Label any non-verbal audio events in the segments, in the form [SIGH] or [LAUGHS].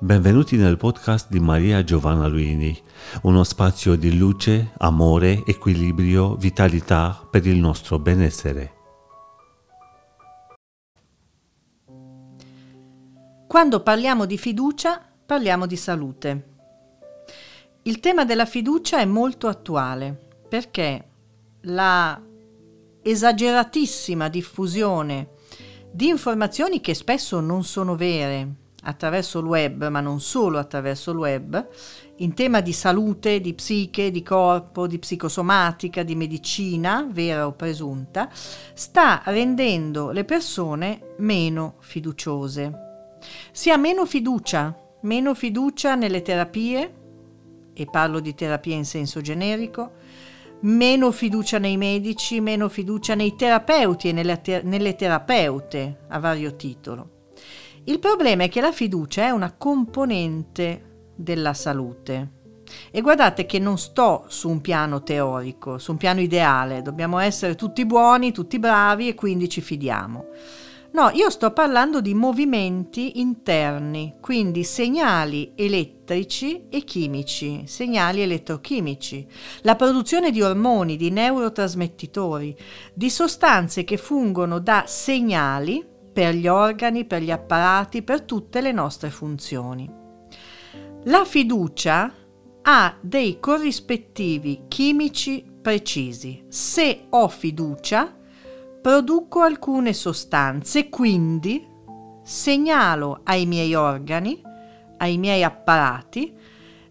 Benvenuti nel podcast di Maria Giovanna Luini, uno spazio di luce, amore, equilibrio, vitalità per il nostro benessere. Quando parliamo di fiducia, parliamo di salute. Il tema della fiducia è molto attuale perché la esageratissima diffusione di informazioni che spesso non sono vere attraverso il web, ma non solo attraverso il web, in tema di salute, di psiche, di corpo, di psicosomatica, di medicina, vera o presunta, sta rendendo le persone meno fiduciose. Si ha meno fiducia, meno fiducia nelle terapie, e parlo di terapia in senso generico, meno fiducia nei medici, meno fiducia nei terapeuti e nelle, ter- nelle terapeute a vario titolo. Il problema è che la fiducia è una componente della salute. E guardate che non sto su un piano teorico, su un piano ideale, dobbiamo essere tutti buoni, tutti bravi e quindi ci fidiamo. No, io sto parlando di movimenti interni, quindi segnali elettrici e chimici, segnali elettrochimici, la produzione di ormoni, di neurotrasmettitori, di sostanze che fungono da segnali per gli organi, per gli apparati, per tutte le nostre funzioni. La fiducia ha dei corrispettivi chimici precisi. Se ho fiducia, produco alcune sostanze, quindi segnalo ai miei organi, ai miei apparati,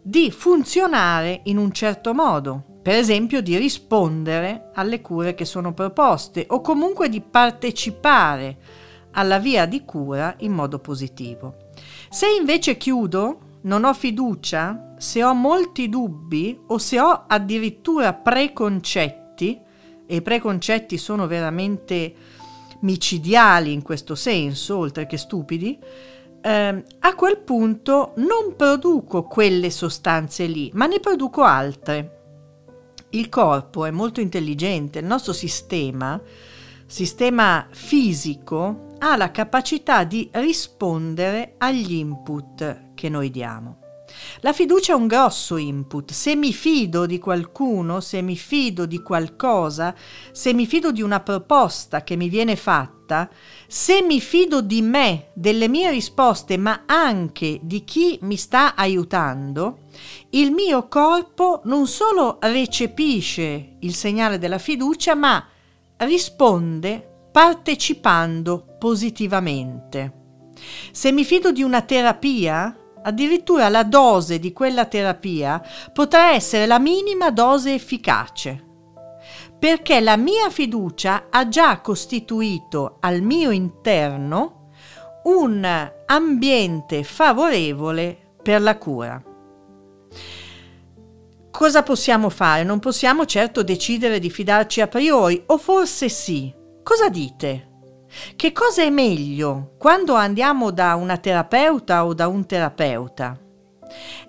di funzionare in un certo modo, per esempio di rispondere alle cure che sono proposte o comunque di partecipare alla via di cura in modo positivo. Se invece chiudo, non ho fiducia, se ho molti dubbi o se ho addirittura preconcetti, e i preconcetti sono veramente micidiali in questo senso, oltre che stupidi, eh, a quel punto non produco quelle sostanze lì, ma ne produco altre. Il corpo è molto intelligente, il nostro sistema, sistema fisico, ha la capacità di rispondere agli input che noi diamo. La fiducia è un grosso input. Se mi fido di qualcuno, se mi fido di qualcosa, se mi fido di una proposta che mi viene fatta, se mi fido di me, delle mie risposte, ma anche di chi mi sta aiutando, il mio corpo non solo recepisce il segnale della fiducia, ma risponde partecipando positivamente. Se mi fido di una terapia, addirittura la dose di quella terapia potrà essere la minima dose efficace, perché la mia fiducia ha già costituito al mio interno un ambiente favorevole per la cura. Cosa possiamo fare? Non possiamo certo decidere di fidarci a priori, o forse sì. Cosa dite? Che cosa è meglio quando andiamo da una terapeuta o da un terapeuta?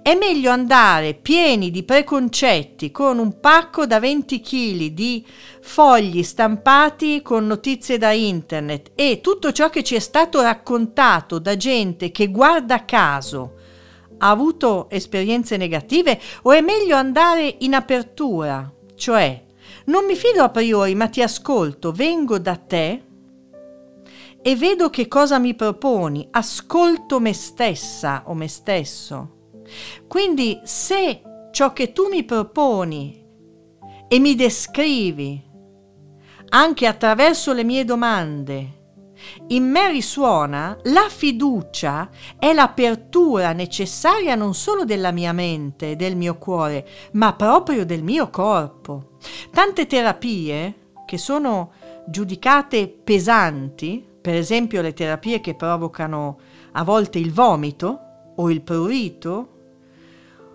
È meglio andare pieni di preconcetti con un pacco da 20 kg di fogli stampati con notizie da internet e tutto ciò che ci è stato raccontato da gente che guarda caso ha avuto esperienze negative o è meglio andare in apertura, cioè non mi fido a priori, ma ti ascolto, vengo da te e vedo che cosa mi proponi, ascolto me stessa o me stesso. Quindi se ciò che tu mi proponi e mi descrivi, anche attraverso le mie domande, in me risuona, la fiducia è l'apertura necessaria non solo della mia mente del mio cuore, ma proprio del mio corpo. Tante terapie che sono giudicate pesanti, per esempio le terapie che provocano a volte il vomito o il prurito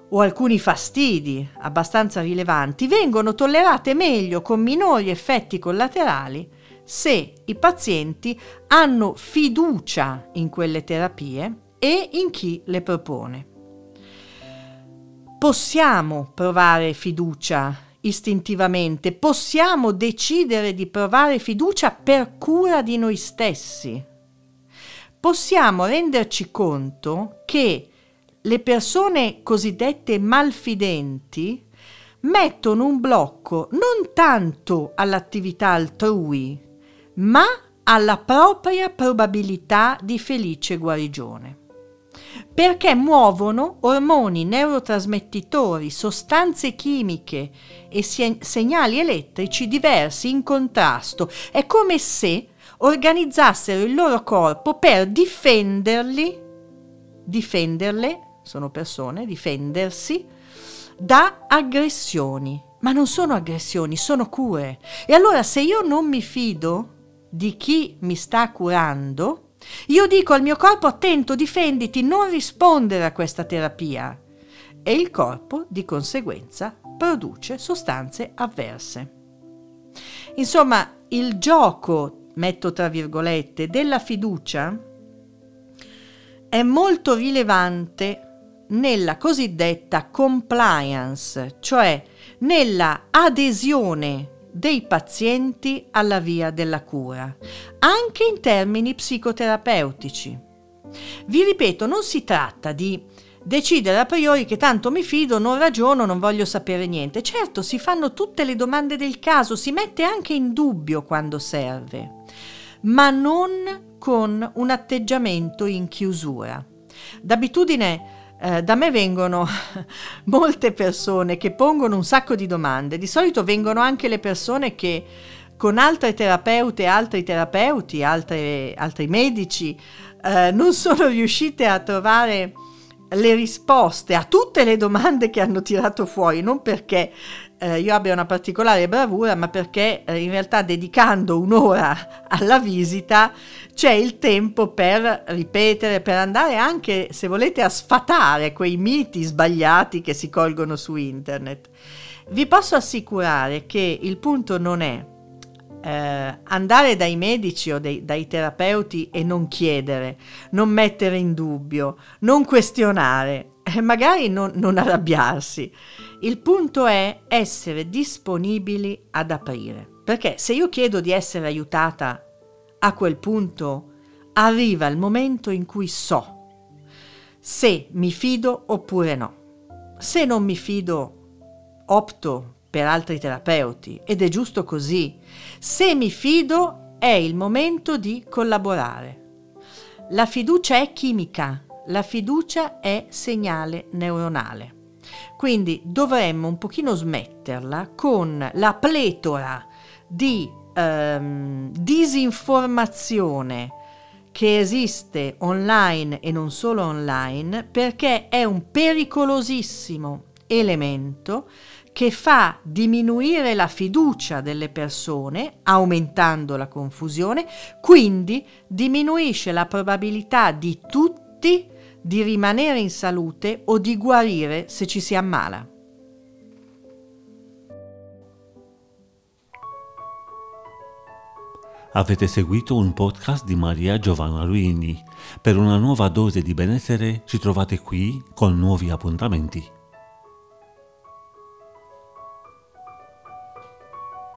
o alcuni fastidi abbastanza rilevanti, vengono tollerate meglio con minori effetti collaterali se i pazienti hanno fiducia in quelle terapie e in chi le propone. Possiamo provare fiducia istintivamente, possiamo decidere di provare fiducia per cura di noi stessi. Possiamo renderci conto che le persone cosiddette malfidenti mettono un blocco non tanto all'attività altrui, ma alla propria probabilità di felice guarigione. Perché muovono ormoni neurotrasmettitori, sostanze chimiche e segnali elettrici diversi in contrasto. È come se organizzassero il loro corpo per difenderli, difenderle, sono persone, difendersi da aggressioni. Ma non sono aggressioni, sono cure. E allora se io non mi fido di chi mi sta curando, io dico al mio corpo attento, difenditi, non rispondere a questa terapia. E il corpo, di conseguenza, produce sostanze avverse. Insomma, il gioco, metto tra virgolette, della fiducia è molto rilevante nella cosiddetta compliance, cioè nella adesione dei pazienti alla via della cura, anche in termini psicoterapeutici. Vi ripeto, non si tratta di decidere a priori che tanto mi fido, non ragiono, non voglio sapere niente. Certo, si fanno tutte le domande del caso, si mette anche in dubbio quando serve, ma non con un atteggiamento in chiusura. D'abitudine eh, da me vengono [LAUGHS] molte persone che pongono un sacco di domande, di solito vengono anche le persone che con altre terapeute, altri terapeuti, altre, altri medici, eh, non sono riuscite a trovare le risposte a tutte le domande che hanno tirato fuori, non perché eh, io abbia una particolare bravura, ma perché eh, in realtà dedicando un'ora [LAUGHS] alla visita c'è il tempo per ripetere, per andare anche, se volete, a sfatare quei miti sbagliati che si colgono su internet. Vi posso assicurare che il punto non è eh, andare dai medici o dei, dai terapeuti e non chiedere, non mettere in dubbio, non questionare, magari non, non arrabbiarsi. Il punto è essere disponibili ad aprire. Perché se io chiedo di essere aiutata a quel punto, arriva il momento in cui so se mi fido oppure no. Se non mi fido, opto per altri terapeuti ed è giusto così. Se mi fido è il momento di collaborare. La fiducia è chimica, la fiducia è segnale neuronale. Quindi dovremmo un pochino smetterla con la pletora di ehm, disinformazione che esiste online e non solo online perché è un pericolosissimo elemento che fa diminuire la fiducia delle persone, aumentando la confusione, quindi diminuisce la probabilità di tutti di rimanere in salute o di guarire se ci si ammala. Avete seguito un podcast di Maria Giovanna Luini. Per una nuova dose di benessere ci trovate qui con nuovi appuntamenti.